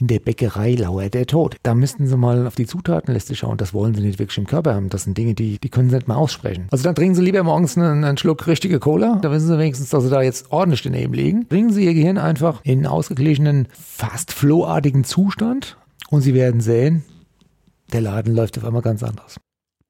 in der Bäckerei lauert der Tod. Da müssten Sie mal auf die Zutatenliste schauen. Das wollen Sie nicht wirklich im Körper haben. Das sind Dinge, die, die können Sie nicht mal aussprechen. Also dann trinken Sie lieber morgens einen, einen Schluck richtige Cola. Da wissen Sie wenigstens, dass Sie da jetzt ordentlich daneben liegen. Bringen Sie Ihr Gehirn einfach in einen ausgeglichenen, fast flowartigen Zustand und Sie werden sehen, der Laden läuft auf einmal ganz anders.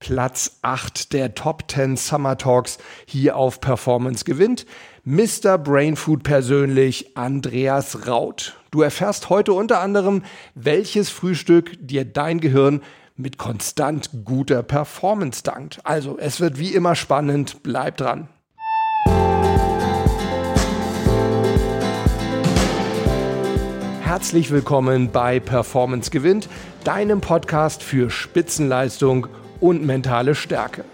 Platz 8 der Top 10 Summer Talks hier auf Performance gewinnt. Mr. Brainfood persönlich Andreas Raut. Du erfährst heute unter anderem, welches Frühstück dir dein Gehirn mit konstant guter Performance dankt. Also, es wird wie immer spannend, bleib dran. Herzlich willkommen bei Performance gewinnt, deinem Podcast für Spitzenleistung und mentale Stärke.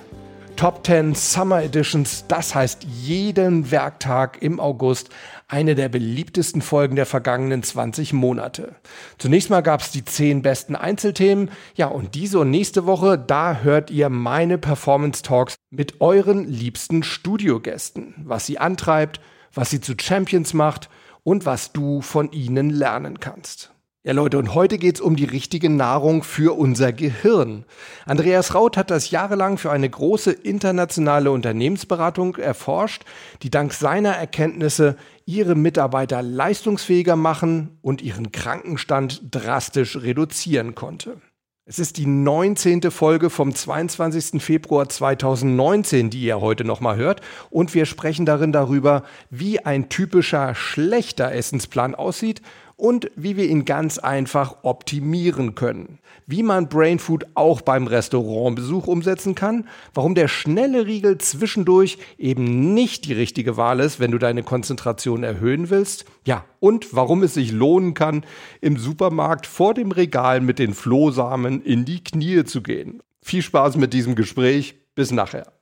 Top 10 Summer Editions, das heißt jeden Werktag im August eine der beliebtesten Folgen der vergangenen 20 Monate. Zunächst mal gab es die 10 besten Einzelthemen. Ja, und diese und nächste Woche, da hört ihr meine Performance Talks mit euren liebsten Studiogästen, was sie antreibt, was sie zu Champions macht und was du von ihnen lernen kannst. Ja Leute, und heute geht's um die richtige Nahrung für unser Gehirn. Andreas Raut hat das jahrelang für eine große internationale Unternehmensberatung erforscht, die dank seiner Erkenntnisse ihre Mitarbeiter leistungsfähiger machen und ihren Krankenstand drastisch reduzieren konnte. Es ist die 19. Folge vom 22. Februar 2019, die ihr heute nochmal hört. Und wir sprechen darin darüber, wie ein typischer schlechter Essensplan aussieht und wie wir ihn ganz einfach optimieren können. Wie man Brainfood auch beim Restaurantbesuch umsetzen kann, warum der schnelle Riegel zwischendurch eben nicht die richtige Wahl ist, wenn du deine Konzentration erhöhen willst. Ja, und warum es sich lohnen kann, im Supermarkt vor dem Regal mit den Flohsamen in die Knie zu gehen. Viel Spaß mit diesem Gespräch. Bis nachher.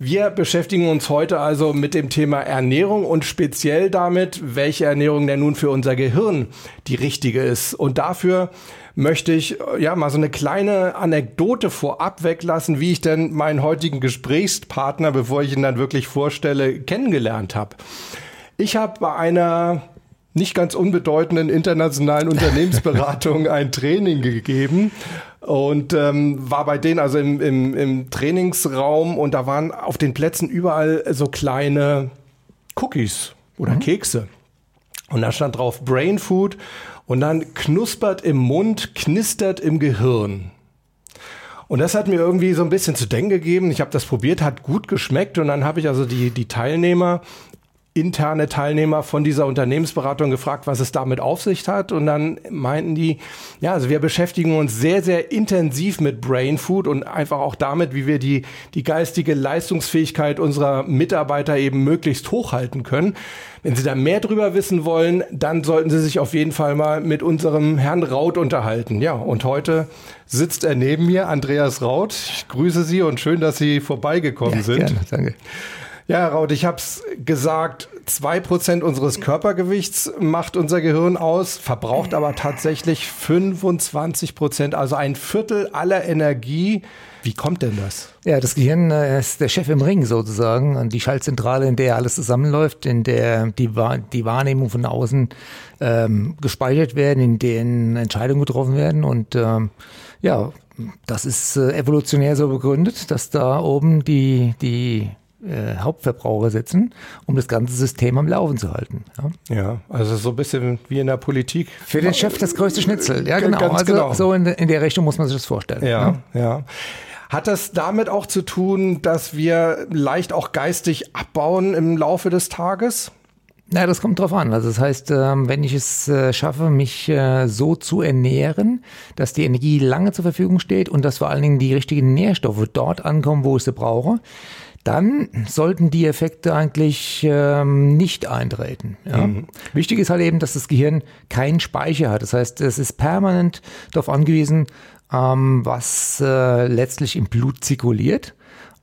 Wir beschäftigen uns heute also mit dem Thema Ernährung und speziell damit, welche Ernährung denn nun für unser Gehirn die richtige ist. Und dafür möchte ich äh, ja mal so eine kleine Anekdote vorab weglassen, wie ich denn meinen heutigen Gesprächspartner, bevor ich ihn dann wirklich vorstelle, kennengelernt habe. Ich habe bei einer nicht ganz unbedeutenden internationalen Unternehmensberatung ein Training gegeben und ähm, war bei denen also im, im, im Trainingsraum und da waren auf den Plätzen überall so kleine Cookies oder mhm. Kekse. Und da stand drauf Brain Food und dann knuspert im Mund, knistert im Gehirn. Und das hat mir irgendwie so ein bisschen zu denken gegeben. Ich habe das probiert, hat gut geschmeckt und dann habe ich also die, die Teilnehmer interne Teilnehmer von dieser Unternehmensberatung gefragt, was es damit auf sich hat. Und dann meinten die, ja, also wir beschäftigen uns sehr, sehr intensiv mit Brain Food und einfach auch damit, wie wir die, die geistige Leistungsfähigkeit unserer Mitarbeiter eben möglichst hochhalten können. Wenn Sie da mehr drüber wissen wollen, dann sollten Sie sich auf jeden Fall mal mit unserem Herrn Raut unterhalten. Ja, und heute sitzt er neben mir, Andreas Raut. Ich grüße Sie und schön, dass Sie vorbeigekommen ja, sind. Gerne, danke. Ja, Raut, ich habe es gesagt, zwei Prozent unseres Körpergewichts macht unser Gehirn aus, verbraucht aber tatsächlich 25 Prozent, also ein Viertel aller Energie. Wie kommt denn das? Ja, das Gehirn äh, ist der Chef im Ring sozusagen, die Schaltzentrale, in der alles zusammenläuft, in der die, die Wahrnehmung von außen ähm, gespeichert werden, in denen Entscheidungen getroffen werden und ähm, ja, das ist äh, evolutionär so begründet, dass da oben die, die äh, Hauptverbraucher sitzen, um das ganze System am Laufen zu halten. Ja, ja also so ein bisschen wie in der Politik. Für den Chef das größte Schnitzel, ja genau. Ganz also genau. so in, in, der Richtung muss man sich das vorstellen. Ja, ja. ja. Hat das damit auch zu tun, dass wir leicht auch geistig abbauen im Laufe des Tages? Na, das kommt drauf an. Also das heißt, ähm, wenn ich es äh, schaffe, mich äh, so zu ernähren, dass die Energie lange zur Verfügung steht und dass vor allen Dingen die richtigen Nährstoffe dort ankommen, wo ich sie brauche, dann sollten die Effekte eigentlich ähm, nicht eintreten. Ja? Mhm. Wichtig ist halt eben, dass das Gehirn keinen Speicher hat. Das heißt, es ist permanent darauf angewiesen, ähm, was äh, letztlich im Blut zirkuliert.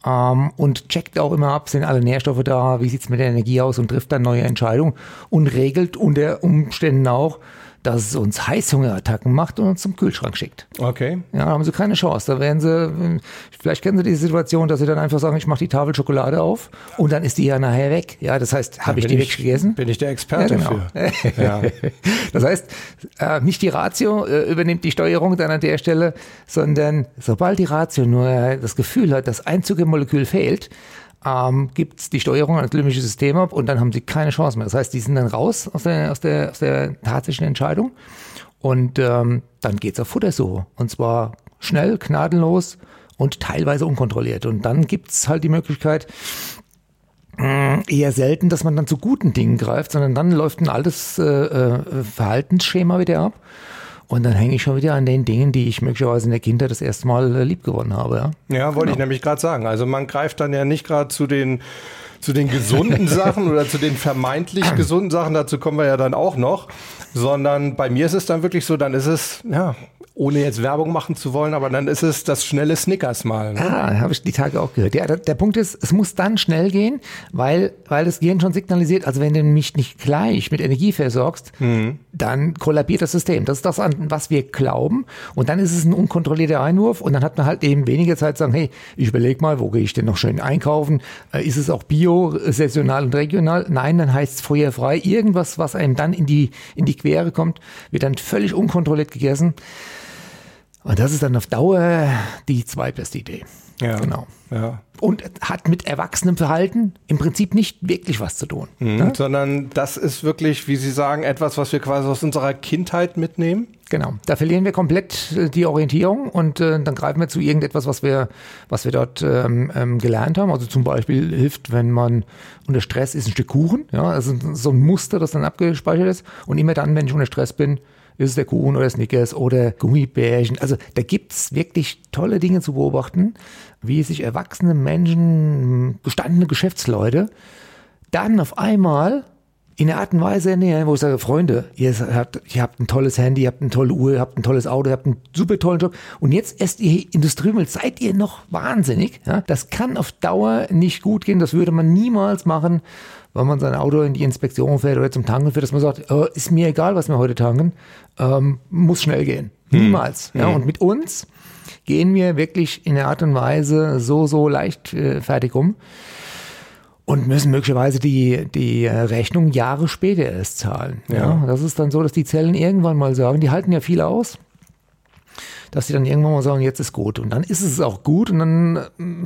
Ähm, und checkt auch immer ab, sind alle Nährstoffe da, wie sieht's mit der Energie aus und trifft dann neue Entscheidungen und regelt unter Umständen auch, dass es uns Heißhungerattacken macht und uns zum Kühlschrank schickt. Okay. Ja, haben sie keine Chance. Da werden sie, vielleicht kennen sie die Situation, dass sie dann einfach sagen, ich mache die Tafel Schokolade auf und dann ist die ja nachher weg. Ja, das heißt, habe ich die weggegessen? Bin ich der Experte Ja, genau. Ja. Das heißt, äh, nicht die Ratio äh, übernimmt die Steuerung dann an der Stelle, sondern sobald die Ratio nur das Gefühl hat, das ein Zuckermolekül fehlt, ähm, gibt die Steuerung an das limbische System ab und dann haben sie keine Chance mehr. Das heißt, die sind dann raus aus der, aus der, aus der tatsächlichen Entscheidung und ähm, dann geht's auf Futtersuche. Und zwar schnell, gnadenlos und teilweise unkontrolliert. Und dann gibt's halt die Möglichkeit, mh, eher selten, dass man dann zu guten Dingen greift, sondern dann läuft ein altes äh, äh, Verhaltensschema wieder ab. Und dann hänge ich schon wieder an den Dingen, die ich möglicherweise in der Kindheit das erste Mal äh, lieb gewonnen habe. Ja? Ja, wollte ich nämlich gerade sagen. Also man greift dann ja nicht gerade zu den zu den gesunden Sachen oder zu den vermeintlich gesunden Sachen, dazu kommen wir ja dann auch noch, sondern bei mir ist es dann wirklich so, dann ist es, ja, ohne jetzt Werbung machen zu wollen, aber dann ist es das schnelle Snickers mal. Ne? Ah, habe ich die Tage auch gehört. Ja, der, der Punkt ist, es muss dann schnell gehen, weil, weil das Gehirn schon signalisiert, also wenn du mich nicht gleich mit Energie versorgst, dann kollabiert das System. Das ist das, an was wir glauben. Und dann ist es ein unkontrollierter Einwurf und dann hat man halt eben weniger Zeit zu sagen, hey, ich überlege mal, wo gehe ich denn noch schön einkaufen? Äh, Ist es auch bio, saisonal und regional? Nein, dann heißt es feuerfrei. Irgendwas, was einem dann in die, in die Quere kommt, wird dann völlig unkontrolliert gegessen. Und das ist dann auf Dauer die zweitbeste Idee. Ja. Genau. Ja. Und hat mit erwachsenem Verhalten im Prinzip nicht wirklich was zu tun. Mhm. Sondern das ist wirklich, wie Sie sagen, etwas, was wir quasi aus unserer Kindheit mitnehmen. Genau. Da verlieren wir komplett äh, die Orientierung und äh, dann greifen wir zu irgendetwas, was wir, was wir dort ähm, ähm, gelernt haben. Also zum Beispiel hilft, wenn man unter Stress ist, ein Stück Kuchen. Ja, also so ein Muster, das dann abgespeichert ist. Und immer dann, wenn ich unter Stress bin, ist es der Kuchen oder Snickers oder Gummibärchen. Also da gibt's wirklich tolle Dinge zu beobachten, wie sich erwachsene Menschen, gestandene Geschäftsleute, dann auf einmal in einer Art und Weise ernähren, wo ich sage, Freunde, ihr habt, ihr habt ein tolles Handy, ihr habt eine tolle Uhr, ihr habt ein tolles Auto, ihr habt einen super tollen Job und jetzt esst ihr Industriemüll, seid ihr noch wahnsinnig? Ja? Das kann auf Dauer nicht gut gehen, das würde man niemals machen, wenn man sein Auto in die Inspektion fährt oder zum Tanken fährt, dass man sagt, äh, ist mir egal, was wir heute tanken, ähm, muss schnell gehen. Niemals. Ja? Und mit uns gehen wir wirklich in einer Art und Weise so, so leicht äh, fertig um und müssen möglicherweise die, die äh, Rechnung Jahre später erst zahlen. Ja. Ja. das ist dann so, dass die Zellen irgendwann mal sagen, die halten ja viel aus, dass sie dann irgendwann mal sagen, jetzt ist gut. Und dann ist es auch gut und dann, äh,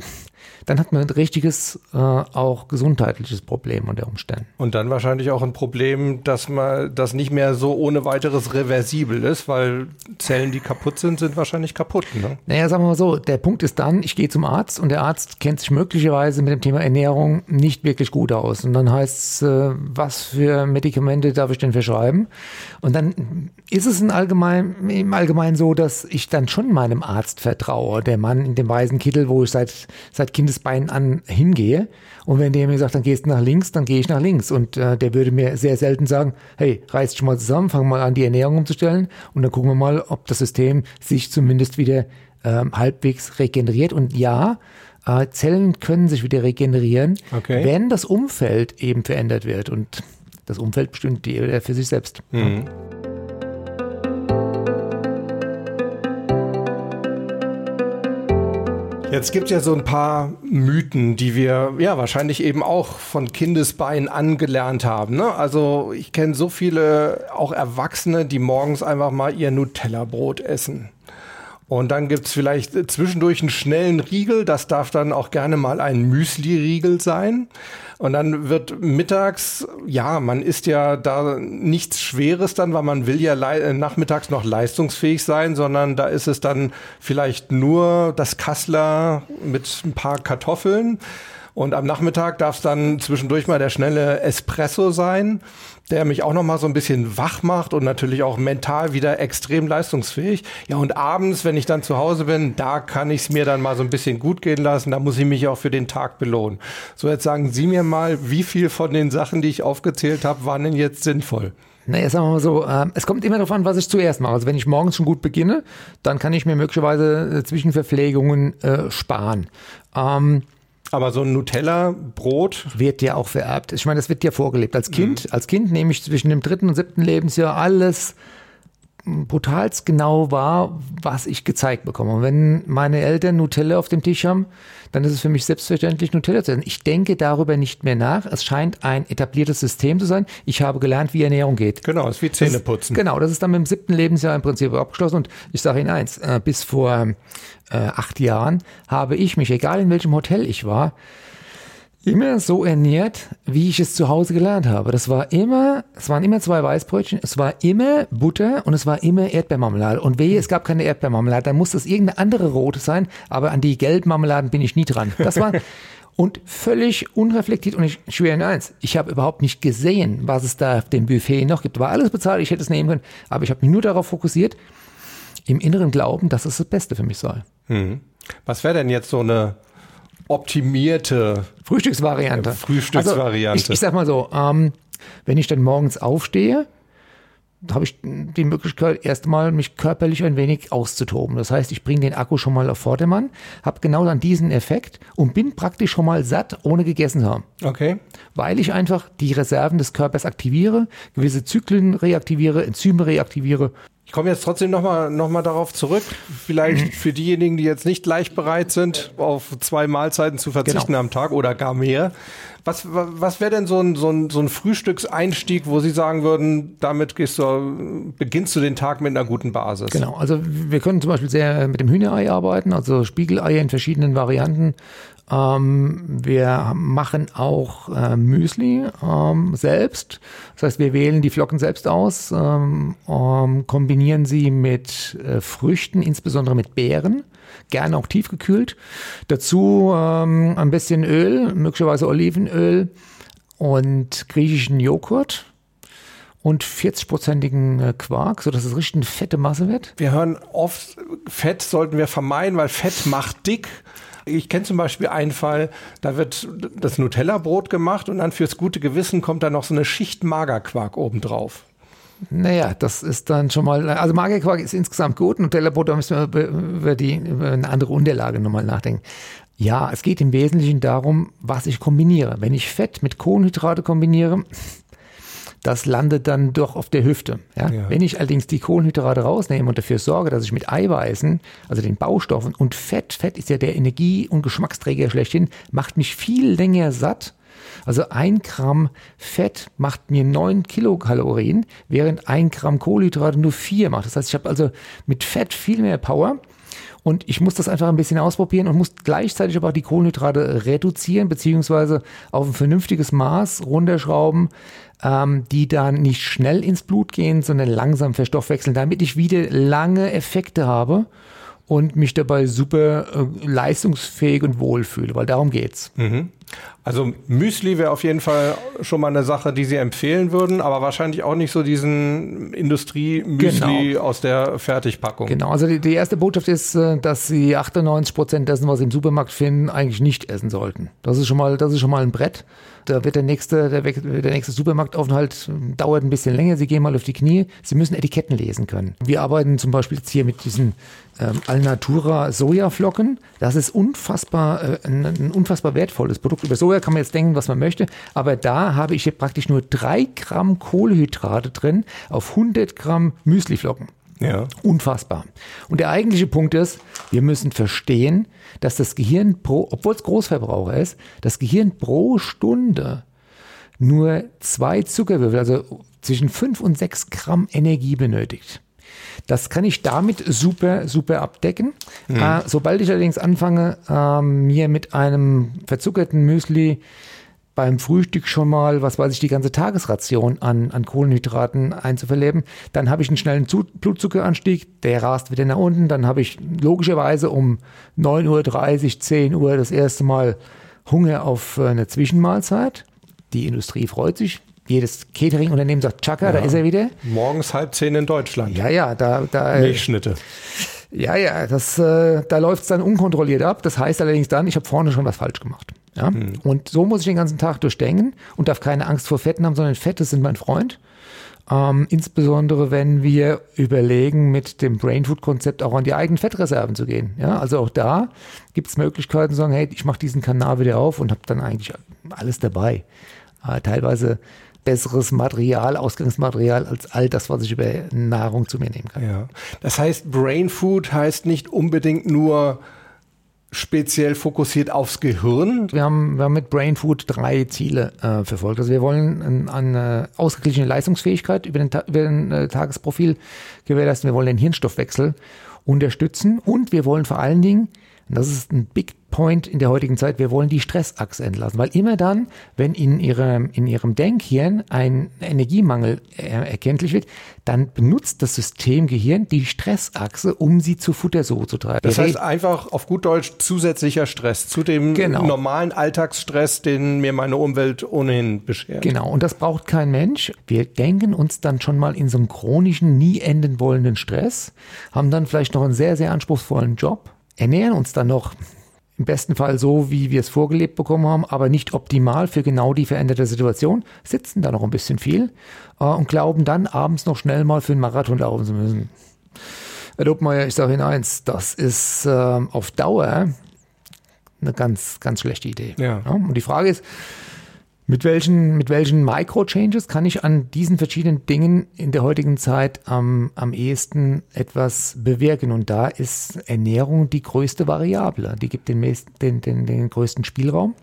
dann hat man ein richtiges, äh, auch gesundheitliches Problem unter Umständen. Und dann wahrscheinlich auch ein Problem, dass man das nicht mehr so ohne weiteres reversibel ist, weil Zellen, die kaputt sind, sind wahrscheinlich kaputt. Ne? Naja, sagen wir mal so, der Punkt ist dann, ich gehe zum Arzt und der Arzt kennt sich möglicherweise mit dem Thema Ernährung nicht wirklich gut aus. Und dann heißt es, äh, was für Medikamente darf ich denn verschreiben? Und dann ist es in allgemein, im Allgemeinen so, dass ich dann schon meinem Arzt vertraue, der Mann in dem weißen Kittel, wo ich seit, seit Kindesbeinen an hingehe. Und wenn der mir sagt, dann gehst du nach links, dann gehe ich nach links. Und äh, der würde mir sehr selten sagen, hey, reiß dich mal zusammen, fang mal an, die Ernährung umzustellen und dann gucken wir mal, ob das System sich zumindest wieder ähm, halbwegs regeneriert. Und ja, äh, Zellen können sich wieder regenerieren, Okay. wenn das Umfeld eben verändert wird. Und das Umfeld bestimmt jeder für sich selbst. Jetzt gibt es ja so ein paar Mythen, die wir ja wahrscheinlich eben auch von Kindesbeinen angelernt haben. Ne? Also ich kenne so viele, auch Erwachsene, die morgens einfach mal ihr Nutella-Brot essen. Und dann gibt's vielleicht zwischendurch einen schnellen Riegel, das darf dann auch gerne mal ein Müsli-Riegel sein. Und dann wird mittags, ja, man isst ja da nichts Schweres dann, weil man will ja äh, nachmittags noch leistungsfähig sein, sondern da ist es dann vielleicht nur das Kassler mit ein paar Kartoffeln. Und am Nachmittag darf es dann zwischendurch mal der schnelle Espresso sein, der mich auch noch mal so ein bisschen wach macht und natürlich auch mental wieder extrem leistungsfähig. Ja, und abends, wenn ich dann zu Hause bin, da kann ich es mir dann mal so ein bisschen gut gehen lassen. Da muss ich mich auch für den Tag belohnen. So, jetzt sagen Sie mir mal, wie viel von den Sachen, die ich aufgezählt habe, waren denn jetzt sinnvoll? Naja, sagen wir mal so, äh, es kommt immer darauf an, was ich zuerst mache. Also wenn ich morgens schon gut beginne, dann kann ich mir möglicherweise äh, Zwischenverpflegungen äh, sparen. Ähm, Aber so ein Nutella-Brot, wird ja auch vererbt. Ich meine, das wird ja vorgelebt. Als Kind, als Kind nehme ich zwischen dem dritten und siebten Lebensjahr alles brutalst genau wahr, was ich gezeigt bekomme. Und wenn meine Eltern Nutella auf dem Tisch haben, dann ist es für mich selbstverständlich, Nutella zu essen. Ich denke darüber nicht mehr nach. Es scheint ein etabliertes System zu sein. Ich habe gelernt, wie Ernährung geht. Genau, es ist wie Zähneputzen. genau, das ist dann mit dem siebten Lebensjahr im Prinzip abgeschlossen. Und ich sage Ihnen eins, äh, bis vor äh, acht Jahren habe ich mich, egal in welchem Hotel ich war, immer so ernährt, wie ich es zu Hause gelernt habe. Das war immer, es waren immer zwei Weißbrötchen, es war immer Butter und es war immer Erdbeermarmelade. Und wehe, es gab keine Erdbeermarmelade, dann muss es irgendeine andere rote sein, aber an die gelben Marmeladen bin ich nie dran. Das war und völlig unreflektiert und ich schwöre Ihnen eins, ich habe überhaupt nicht gesehen, was es da auf dem Buffet noch gibt. War alles bezahlt, ich hätte es nehmen können, aber ich habe mich nur darauf fokussiert, im inneren Glauben, dass es das Beste für mich sei. Hm. Was wäre denn jetzt so eine optimierte Frühstücksvariante. Frühstücksvariante. Also ich, ich sag mal so, ähm, wenn ich dann morgens aufstehe, habe ich die Möglichkeit, erstmal mich körperlich ein wenig auszutoben. Das heißt, ich bringe den Akku schon mal auf Vordermann, habe genau dann diesen Effekt und bin praktisch schon mal satt, ohne gegessen zu haben. Okay. Weil ich einfach die Reserven des Körpers aktiviere, gewisse Zyklen reaktiviere, Enzyme reaktiviere ich komme jetzt trotzdem nochmal noch mal darauf zurück. Vielleicht mhm. für diejenigen, die jetzt nicht leicht bereit sind, auf zwei Mahlzeiten zu verzichten genau. am Tag oder gar mehr. Was, was wäre denn so ein, so, ein, so ein Frühstückseinstieg, wo Sie sagen würden, damit gehst du, beginnst du den Tag mit einer guten Basis? Genau, also wir können zum Beispiel sehr mit dem Hühnerei arbeiten, also Spiegeleier in verschiedenen Varianten. Ähm, wir machen auch äh, Müsli ähm, selbst. Das heißt, wir wählen die Flocken selbst aus, ähm, ähm kombinieren sie mit äh, Früchten, insbesondere mit Beeren, gerne auch tiefgekühlt. Dazu ähm, ein bisschen Öl, möglicherweise Olivenöl und griechischen Joghurt und 40-prozentigen äh, Quark, sodass es richtig eine fette Masse wird. Wir hören oft, Fett sollten wir vermeiden, weil Fett macht dick. Ich kenne zum Beispiel einen Fall, da wird das Nutella-Brot gemacht und dann fürs gute Gewissen kommt da noch so eine Schicht Magerquark obendrauf. Naja, das ist dann schon mal, also Magerquark ist insgesamt gut. Nutella-Brot, da müssen wir über, die, über eine andere Unterlage nochmal nachdenken. Ja, es geht im Wesentlichen darum, was ich kombiniere. Wenn ich Fett mit Kohlenhydrate kombiniere, das landet dann doch auf der Hüfte. Ja? ja? Wenn ich allerdings die Kohlenhydrate rausnehme und dafür sorge, dass ich mit Eiweißen, also den Baustoffen und Fett, Fett ist ja der Energie- und Geschmacksträger schlechthin, macht mich viel länger satt. Also ein Gramm Fett macht mir neun Kilokalorien, während ein Gramm Kohlenhydrate nur vier macht. Das heißt, ich habe also mit Fett viel mehr Power. Und ich muss das einfach ein bisschen ausprobieren und muss gleichzeitig aber auch die Kohlenhydrate reduzieren, beziehungsweise auf ein vernünftiges Maß runterschrauben, ähm, die dann nicht schnell ins Blut gehen, sondern langsam verstoffwechseln, damit ich wieder lange Effekte habe und mich dabei super äh, leistungsfähig und wohl fühle, weil darum geht's. Mhm. Also Müsli wäre auf jeden Fall schon mal eine Sache, die Sie empfehlen würden, aber wahrscheinlich auch nicht so diesen Industrie-Müsli genau. aus der Fertigpackung. Genau, also die, die, erste Botschaft ist, äh, dass Sie 98 Prozent dessen, was Sie im Supermarkt finden, eigentlich nicht essen sollten. Das ist schon mal, das ist schon mal ein Brett. Da wird der nächste, der, der nächste Supermarktaufenthalt ähm, dauert ein bisschen länger. Sie gehen mal auf die Knie. Sie müssen Etiketten lesen können. Wir arbeiten zum Beispiel jetzt hier mit diesen ähm, Alnatura Sojaflocken. Das ist unfassbar, äh, ein, ein, unfassbar wertvolles Produkt. Über Soja kann man jetzt denken, was man möchte. Aber da habe ich hier praktisch nur drei Gramm Kohlenhydrate drin auf 100 Gramm Müsliflocken. Ja. Unfassbar. Und der eigentliche Punkt ist, wir müssen verstehen, dass das Gehirn pro, obwohl es Großverbraucher ist, das Gehirn pro Stunde nur zwei Zuckerwürfel, also zwischen fünf und sechs Gramm Energie benötigt. Das kann ich damit super, super abdecken. Mhm. Äh, sobald ich allerdings anfange, äh, mir mit einem verzuckerten Müsli beim Frühstück schon mal, was weiß ich, die ganze Tagesration an, an Kohlenhydraten einzuverleben. Dann habe ich einen schnellen Blutzuckeranstieg, der rast wieder nach unten. Dann habe ich logischerweise um 9.30 Uhr, 10 Uhr das erste Mal Hunger auf äh, eine Zwischenmahlzeit. Die Industrie freut sich. Jedes Catering-Unternehmen sagt, Chaka, ja. da ist er wieder. Morgens halb zehn in Deutschland. Ja, ja, da, da. Äh, Milchschnitte. Ja, ja, das, äh, da läuft es dann unkontrolliert ab. Das heißt allerdings dann, ich habe vorne schon was falsch gemacht. Ja? Mhm. Und so muss ich den ganzen Tag durchdenken und darf keine Angst vor Fetten haben, sondern Fette sind mein Freund. Ähm, insbesondere wenn wir überlegen, mit dem Brainfood-Konzept auch an die eigenen Fettreserven zu gehen. Ja, also auch da gibt es Möglichkeiten zu sagen, hey, ich mache diesen Kanal wieder auf und habe dann eigentlich alles dabei. Äh, teilweise besseres Material, Ausgangsmaterial als all das, was ich über Nahrung zu mir nehmen kann. Ja. Das heißt, Brain Food heißt nicht unbedingt nur speziell fokussiert aufs Gehirn? Wir haben, wir haben mit Brain Food drei Ziele äh, verfolgt. Also wir wollen ein, eine ausgeglichene Leistungsfähigkeit über den, über den äh, Tagesprofil gewährleisten. Wir wollen den Hirnstoffwechsel unterstützen und wir wollen vor allen Dingen und das ist ein Big Point in der heutigen Zeit. Wir wollen die Stressachse entlassen, weil immer dann, wenn in ihrem, in ihrem Denkhirn ein Energiemangel erkenntlich wird, dann benutzt das System Gehirn die Stressachse, um sie zu Futtersuche zu treiben. Das heißt einfach auf gut Deutsch zusätzlicher Stress zu dem genau. normalen Alltagsstress, den mir meine Umwelt ohnehin beschert. Genau, und das braucht kein Mensch. Wir denken uns dann schon mal in so einem chronischen, nie enden wollenden Stress, haben dann vielleicht noch einen sehr, sehr anspruchsvollen Job ernähren uns dann noch im besten Fall so, wie wir es vorgelebt bekommen haben, aber nicht optimal für genau die veränderte Situation, sitzen da noch ein bisschen viel äh, und glauben dann abends noch schnell mal für einen Marathon laufen zu müssen. Herr Dobmeier, ich sage Ihnen eins, das ist äh, auf Dauer eine ganz, ganz schlechte Idee. Ja. Ja, und die Frage ist, mit welchen, mit welchen Micro-Changes kann ich an diesen verschiedenen Dingen in der heutigen Zeit am, am ehesten etwas bewirken? Und da ist Ernährung die größte Variable. Die gibt den, den, den, den größten Spielraum.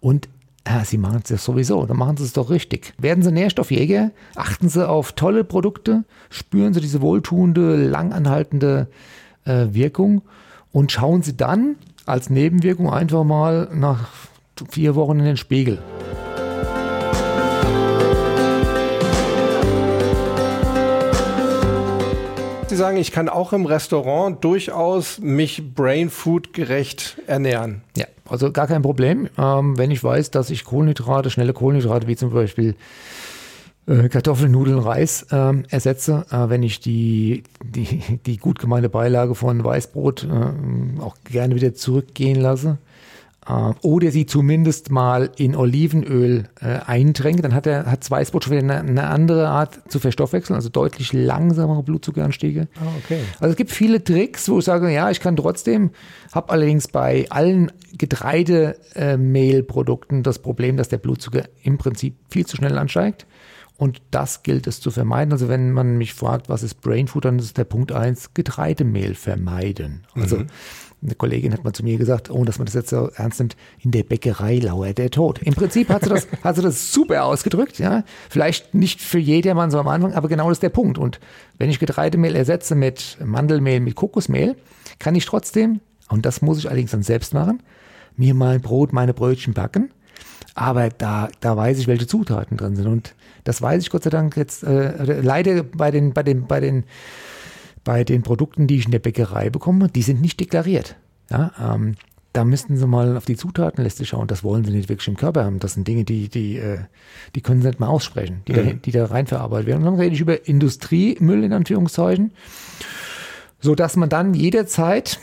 Und ja, Sie machen es ja sowieso, dann machen Sie es doch richtig. Werden Sie Nährstoffjäger, achten Sie auf tolle Produkte, spüren Sie diese wohltuende, langanhaltende äh, Wirkung und schauen Sie dann als Nebenwirkung einfach mal nach vier Wochen in den Spiegel. Sie sagen, ich kann auch im Restaurant durchaus mich Brain Food gerecht ernähren. Ja, also gar kein Problem. Ähm, wenn ich weiß, dass ich Kohlenhydrate, schnelle Kohlenhydrate wie zum Beispiel äh, Kartoffeln, Nudeln, Reis ähm, ersetze, äh, wenn ich die, die, die gut gemeinte Beilage von Weißbrot äh, auch gerne wieder zurückgehen lasse, oder sie zumindest mal in Olivenöl äh, eintränke, dann hat er hat Weißbrot schon wieder eine, eine, andere Art zu verstoffwechseln, also deutlich langsamere Blutzuckeranstiege. Ah, okay. Also es gibt viele Tricks, wo ich sage, ja, ich kann trotzdem, habe allerdings bei allen Getreidemehlprodukten äh, das Problem, dass der Blutzucker im Prinzip viel zu schnell ansteigt. Und das gilt es zu vermeiden. Also wenn man mich fragt, was ist Brain Food, dann ist der Punkt eins Getreidemehl vermeiden. Also mhm. Eine Kollegin hat mal zu mir gesagt, ohne dass man das jetzt so ernst nimmt, in der Bäckerei lauert der Tod. Im Prinzip hat sie das, hat sie das super ausgedrückt, ja. Vielleicht nicht für jedermann so am Anfang, aber genau das ist der Punkt. Und wenn ich Getreidemehl ersetze mit Mandelmehl, mit Kokosmehl, kann ich trotzdem, und das muss ich allerdings dann selbst machen, mir mein Brot, meine Brötchen backen. Aber da, da weiß ich, welche Zutaten drin sind. Und das weiß ich Gott sei Dank jetzt äh, leider bei den, bei den, bei den bei den Produkten, die ich in der Bäckerei bekomme, die sind nicht deklariert. Ja, ähm, da müssten Sie mal auf die Zutatenliste schauen. Das wollen Sie nicht wirklich im Körper haben. Das sind Dinge, die, die, äh, die können Sie nicht mal aussprechen, die, mhm. da, die da reinverarbeitet werden. Und dann rede ich über Industriemüll in Anführungszeichen, so dass man dann jederzeit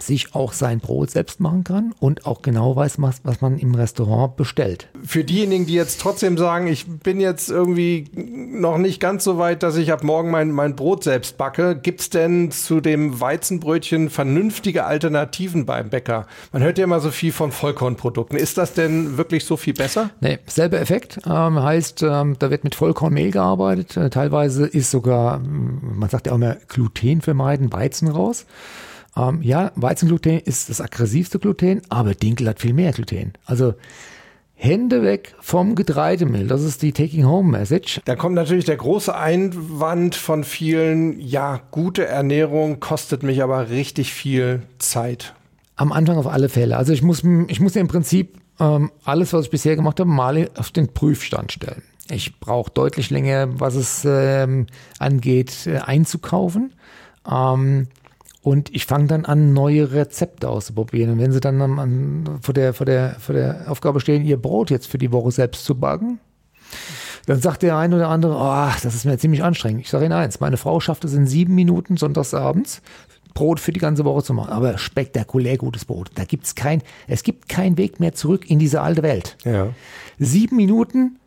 sich auch sein Brot selbst machen kann und auch genau weiß, was, was man im Restaurant bestellt. Für diejenigen, die jetzt trotzdem sagen, ich bin jetzt irgendwie noch nicht ganz so weit, dass ich ab morgen mein, mein Brot selbst backe, gibt es denn zu dem Weizenbrötchen vernünftige Alternativen beim Bäcker? Man hört ja immer so viel von Vollkornprodukten. Ist das denn wirklich so viel besser? Nee, selber Effekt. Ähm, heißt, ähm, da wird mit Vollkornmehl gearbeitet. Äh, teilweise ist sogar, man sagt ja auch immer, Gluten vermeiden, Weizen raus. Ähm, ja, Weizengluten ist das aggressivste Gluten, aber Dinkel hat viel mehr Gluten. Also Hände weg vom Getreidemehl. Das ist die Taking Home Message. Da kommt natürlich der große Einwand von vielen, ja, gute Ernährung kostet mich aber richtig viel Zeit. Am Anfang auf alle Fälle. Also ich muss, ich muss im Prinzip ähm, alles, was ich bisher gemacht habe, mal auf den Prüfstand stellen. Ich brauche deutlich länger, was es ähm, angeht, äh, einzukaufen. Ähm, und ich fange dann an, neue Rezepte auszuprobieren. Und wenn sie dann an, vor, der, vor, der, vor der Aufgabe stehen, ihr Brot jetzt für die Woche selbst zu backen, dann sagt der eine oder andere, oh, das ist mir ziemlich anstrengend. Ich sage Ihnen eins, meine Frau schafft es in sieben Minuten sonntagsabends, Brot für die ganze Woche zu machen. Aber spektakulär gutes Brot. Da gibt's kein, es gibt keinen Weg mehr zurück in diese alte Welt. Ja. Sieben Minuten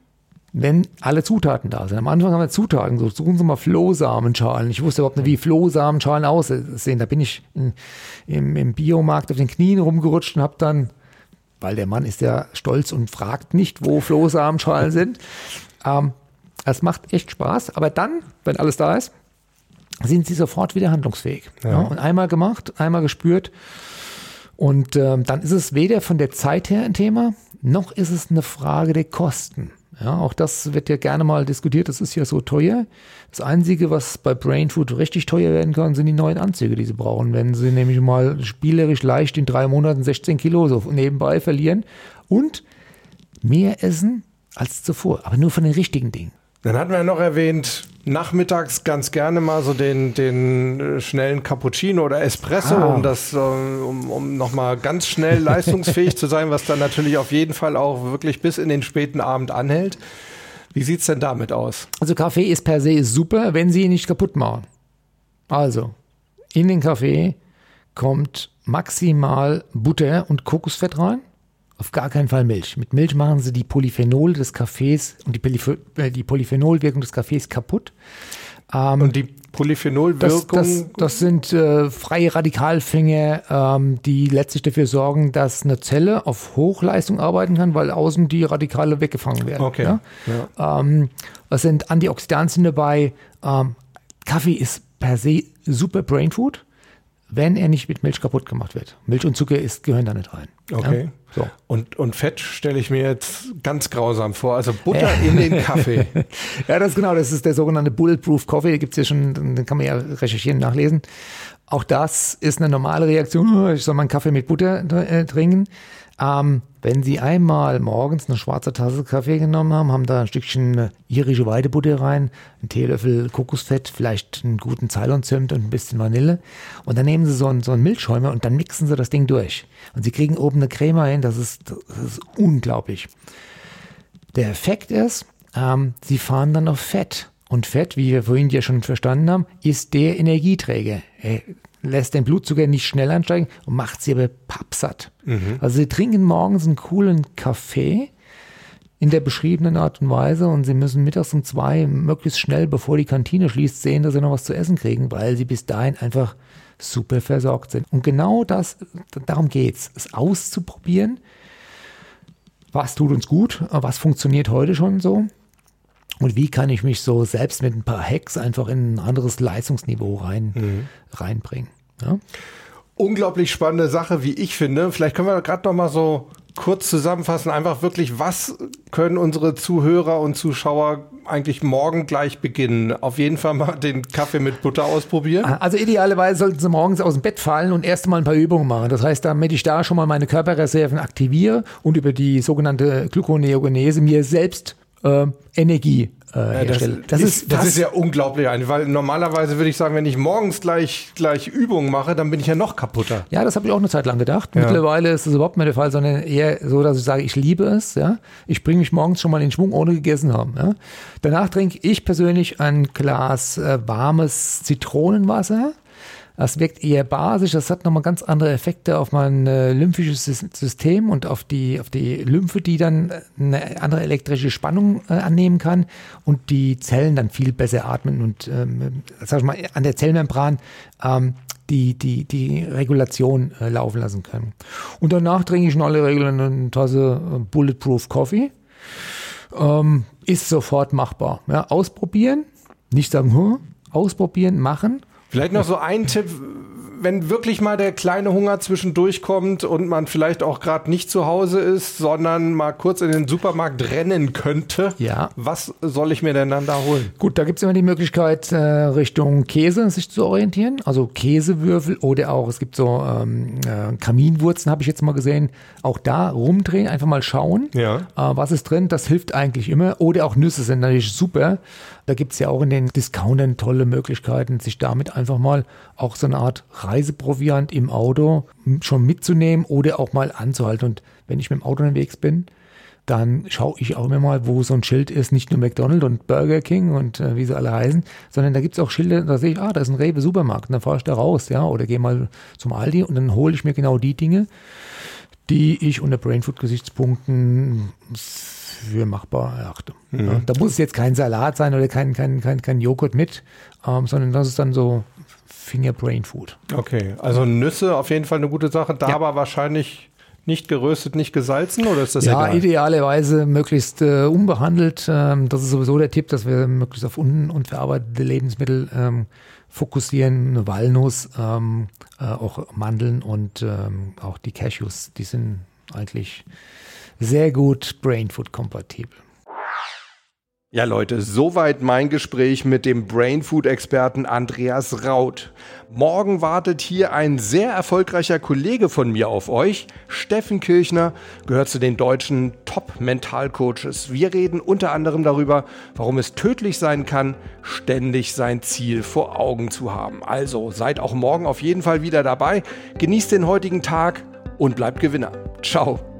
wenn alle Zutaten da sind. Am Anfang haben wir Zutaten so suchen Sie mal Flohsamenschalen. Ich wusste überhaupt nicht, wie Flohsamenschalen aussehen. Da bin ich in, im, im Biomarkt auf den Knien rumgerutscht und habe dann weil der Mann ist ja stolz und fragt nicht, wo Flohsamenschalen sind. Ähm, es macht echt Spaß, aber dann, wenn alles da ist, sind sie sofort wieder handlungsfähig. Ja. Ja, und einmal gemacht, einmal gespürt. Und ähm, dann ist es weder von der Zeit her ein Thema, noch ist es eine Frage der Kosten. Ja, auch das wird ja gerne mal diskutiert. Das ist ja so teuer. Das Einzige, was bei Brain Food richtig teuer werden kann, sind die neuen Anzüge, die sie brauchen. Wenn sie nämlich mal spielerisch leicht in drei Monaten 16 Kilo so nebenbei verlieren und mehr essen als zuvor, aber nur von den richtigen Dingen. Dann hatten wir noch erwähnt, nachmittags ganz gerne mal so den, den äh, schnellen Cappuccino oder Espresso, ah. um das, äh, um, um nochmal ganz schnell leistungsfähig zu sein, was dann natürlich auf jeden Fall auch wirklich bis in den späten Abend anhält. Wie sieht es denn damit aus? Also Kaffee ist per se super, wenn Sie ihn nicht kaputt machen. Also, in den Kaffee kommt maximal Butter und Kokosfett rein. Auf gar keinen Fall Milch. Mit Milch machen sie die Polyphenole des Kaffees und die, äh, die Polyphenolwirkung des Kaffees kaputt. Ähm, und die Polyphenolwirkung? Das, das, das sind äh, freie Radikalfänge, ähm, die letztlich dafür sorgen, dass eine Zelle auf Hochleistung arbeiten kann, weil außen die Radikale weggefangen werden. Okay. Ja? Ja. Ähm, es sind Antioxidantien dabei. Ähm, Kaffee ist per se super Brainfood wenn er nicht mit Milch kaputt gemacht wird. Milch und Zucker ist, gehören da nicht rein. Okay. Ja? So. Und, und Fett stelle ich mir jetzt ganz grausam vor. Also Butter in den Kaffee. ja, das ist genau. Das ist der sogenannte Bulletproof Coffee. Den gibt es ja schon, den kann man ja recherchieren, nachlesen. Auch das ist eine normale Reaktion. Ich soll meinen Kaffee mit Butter äh, trinken. Ähm, wenn Sie einmal morgens eine schwarze Tasse Kaffee genommen haben, haben da ein Stückchen äh, irische Weidebutter rein, einen Teelöffel Kokosfett, vielleicht einen guten Ceylon-Zimt und ein bisschen Vanille. Und dann nehmen Sie so einen, so einen Milchschäumer und dann mixen Sie das Ding durch. Und Sie kriegen oben eine Creme hin, das ist, das ist unglaublich. Der Effekt ist, ähm, Sie fahren dann auf Fett. Und Fett, wie wir vorhin ja schon verstanden haben, ist der Energieträger. Er lässt den Blutzucker nicht schnell ansteigen und macht sie aber pappsatt. Mhm. Also sie trinken morgens einen coolen Kaffee in der beschriebenen Art und Weise und sie müssen mittags um zwei möglichst schnell, bevor die Kantine schließt, sehen, dass sie noch was zu essen kriegen, weil sie bis dahin einfach super versorgt sind. Und genau das, darum geht's, es auszuprobieren. Was tut uns gut? Was funktioniert heute schon so? Und wie kann ich mich so selbst mit ein paar Hacks einfach in ein anderes Leistungsniveau rein, mhm. reinbringen? Ja? Unglaublich spannende Sache, wie ich finde. Vielleicht können wir gerade noch mal so kurz zusammenfassen, einfach wirklich, was können unsere Zuhörer und Zuschauer eigentlich morgen gleich beginnen? Auf jeden Fall mal den Kaffee mit Butter ausprobieren. Also idealerweise sollten sie morgens aus dem Bett fallen und erst mal ein paar Übungen machen. Das heißt, damit ich da schon mal meine Körperreserven aktiviere und über die sogenannte Gluconeogenese mir selbst äh, Energie äh, Das, das, ist, das ist ja unglaublich, weil normalerweise würde ich sagen, wenn ich morgens gleich, gleich Übungen mache, dann bin ich ja noch kaputter. Ja, das habe ich auch eine Zeit lang gedacht. Ja. Mittlerweile ist das überhaupt nicht der Fall, sondern eher so, dass ich sage, ich liebe es. Ja, Ich bringe mich morgens schon mal in Schwung, ohne gegessen haben. Ja? Danach trinke ich persönlich ein Glas äh, warmes Zitronenwasser das wirkt eher basisch, das hat nochmal ganz andere Effekte auf mein äh, lymphisches System und auf die, auf die Lymphe, die dann äh, eine andere elektrische Spannung äh, annehmen kann und die Zellen dann viel besser atmen und, ähm, sag ich mal, an der Zellmembran ähm, die, die, die Regulation äh, laufen lassen können. Und danach trinke ich in aller Regel eine Tasse äh, Bulletproof Coffee. Ähm, ist sofort machbar. Ja, ausprobieren, nicht sagen, hm, ausprobieren, machen Vielleicht noch so ein Tipp, wenn wirklich mal der kleine Hunger zwischendurch kommt und man vielleicht auch gerade nicht zu Hause ist, sondern mal kurz in den Supermarkt rennen könnte, ja. was soll ich mir denn dann da holen? Gut, da gibt es immer die Möglichkeit, äh, Richtung Käse sich zu orientieren. Also Käsewürfel oder auch, es gibt so ähm, äh, Kaminwurzen, habe ich jetzt mal gesehen. Auch da rumdrehen, einfach mal schauen, ja. äh, was ist drin. Das hilft eigentlich immer. Oder auch Nüsse sind natürlich super. Da gibt es ja auch in den Discountern tolle Möglichkeiten, sich damit einfach mal auch so eine Art Reiseproviant im Auto schon mitzunehmen oder auch mal anzuhalten. Und wenn ich mit dem Auto unterwegs bin, dann schaue ich auch immer mal, wo so ein Schild ist, nicht nur McDonald's und Burger King und äh, wie sie alle heißen, sondern da gibt es auch Schilder, da sehe ich, ah, da ist ein Rewe Supermarkt, und dann fahre ich da raus, ja, oder gehe mal zum Aldi und dann hole ich mir genau die Dinge, die ich unter Brainfood-Gesichtspunkten für machbar erachte. Mhm. Ja, da muss es jetzt kein Salat sein oder kein, kein, kein, kein Joghurt mit, ähm, sondern das ist dann so Finger Brain Food. Okay, also Nüsse auf jeden Fall eine gute Sache, da ja. aber wahrscheinlich Nicht geröstet, nicht gesalzen oder ist das ja, egal? idealerweise möglichst äh, unbehandelt. Ähm, das ist sowieso der Tipp, dass wir möglichst auf un unverarbeitete Lebensmittel ähm, fokussieren. Walnuss, ähm, äh, auch Mandeln und ähm, auch die Cashews, die sind eigentlich sehr gut Brainfood kompatibel. Ja, Leute, soweit mein Gespräch mit dem Brain Food Experten Andreas Raut. Morgen wartet hier ein sehr erfolgreicher Kollege von mir auf euch. Steffen Kirchner gehört zu den deutschen Top-Mentalcoaches. Wir reden unter anderem darüber, warum es tödlich sein kann, ständig sein Ziel vor Augen zu haben. Also seid auch morgen auf jeden Fall wieder dabei. Genießt den heutigen Tag und bleibt Gewinner. Ciao.